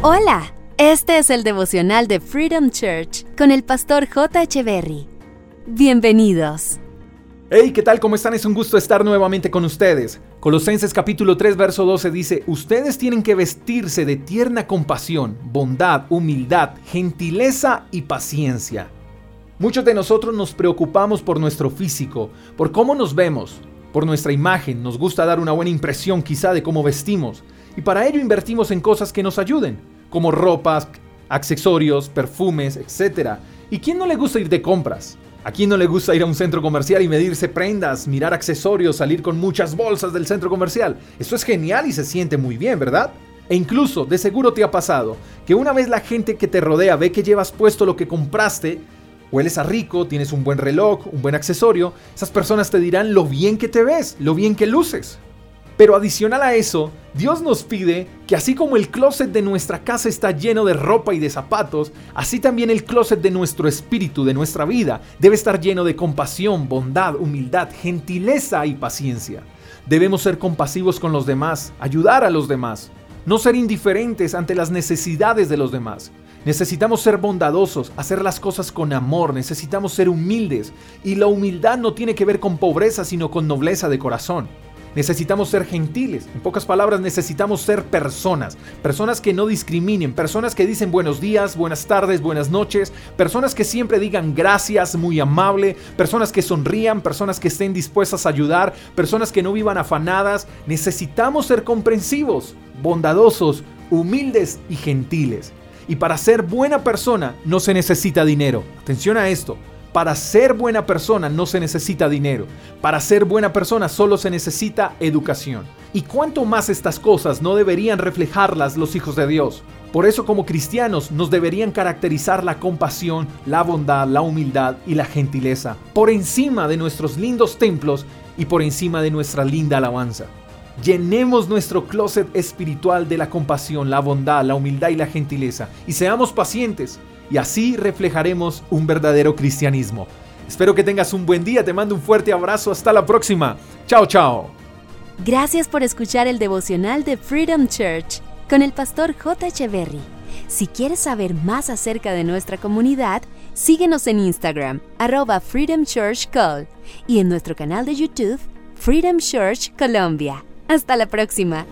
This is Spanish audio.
Hola, este es el devocional de Freedom Church con el pastor J. Berry. Bienvenidos. Hey, ¿qué tal? ¿Cómo están? Es un gusto estar nuevamente con ustedes. Colosenses capítulo 3, verso 12 dice, Ustedes tienen que vestirse de tierna compasión, bondad, humildad, gentileza y paciencia. Muchos de nosotros nos preocupamos por nuestro físico, por cómo nos vemos, por nuestra imagen, nos gusta dar una buena impresión quizá de cómo vestimos, y para ello invertimos en cosas que nos ayuden, como ropas, accesorios, perfumes, etc. ¿Y quién no le gusta ir de compras? ¿A quién no le gusta ir a un centro comercial y medirse prendas, mirar accesorios, salir con muchas bolsas del centro comercial? Eso es genial y se siente muy bien, ¿verdad? E incluso, de seguro te ha pasado, que una vez la gente que te rodea ve que llevas puesto lo que compraste, hueles a rico, tienes un buen reloj, un buen accesorio, esas personas te dirán lo bien que te ves, lo bien que luces. Pero adicional a eso, Dios nos pide que así como el closet de nuestra casa está lleno de ropa y de zapatos, así también el closet de nuestro espíritu, de nuestra vida, debe estar lleno de compasión, bondad, humildad, gentileza y paciencia. Debemos ser compasivos con los demás, ayudar a los demás, no ser indiferentes ante las necesidades de los demás. Necesitamos ser bondadosos, hacer las cosas con amor, necesitamos ser humildes. Y la humildad no tiene que ver con pobreza, sino con nobleza de corazón. Necesitamos ser gentiles. En pocas palabras, necesitamos ser personas. Personas que no discriminen. Personas que dicen buenos días, buenas tardes, buenas noches. Personas que siempre digan gracias, muy amable. Personas que sonrían. Personas que estén dispuestas a ayudar. Personas que no vivan afanadas. Necesitamos ser comprensivos, bondadosos, humildes y gentiles. Y para ser buena persona no se necesita dinero. Atención a esto. Para ser buena persona no se necesita dinero. Para ser buena persona solo se necesita educación. Y cuanto más estas cosas no deberían reflejarlas los hijos de Dios. Por eso como cristianos nos deberían caracterizar la compasión, la bondad, la humildad y la gentileza por encima de nuestros lindos templos y por encima de nuestra linda alabanza. Llenemos nuestro closet espiritual de la compasión, la bondad, la humildad y la gentileza. Y seamos pacientes. Y así reflejaremos un verdadero cristianismo. Espero que tengas un buen día. Te mando un fuerte abrazo. Hasta la próxima. Chao, chao. Gracias por escuchar el devocional de Freedom Church con el pastor J. Echeverry. Si quieres saber más acerca de nuestra comunidad, síguenos en Instagram, arroba Freedom Church Call, y en nuestro canal de YouTube, Freedom Church Colombia. Hasta la próxima.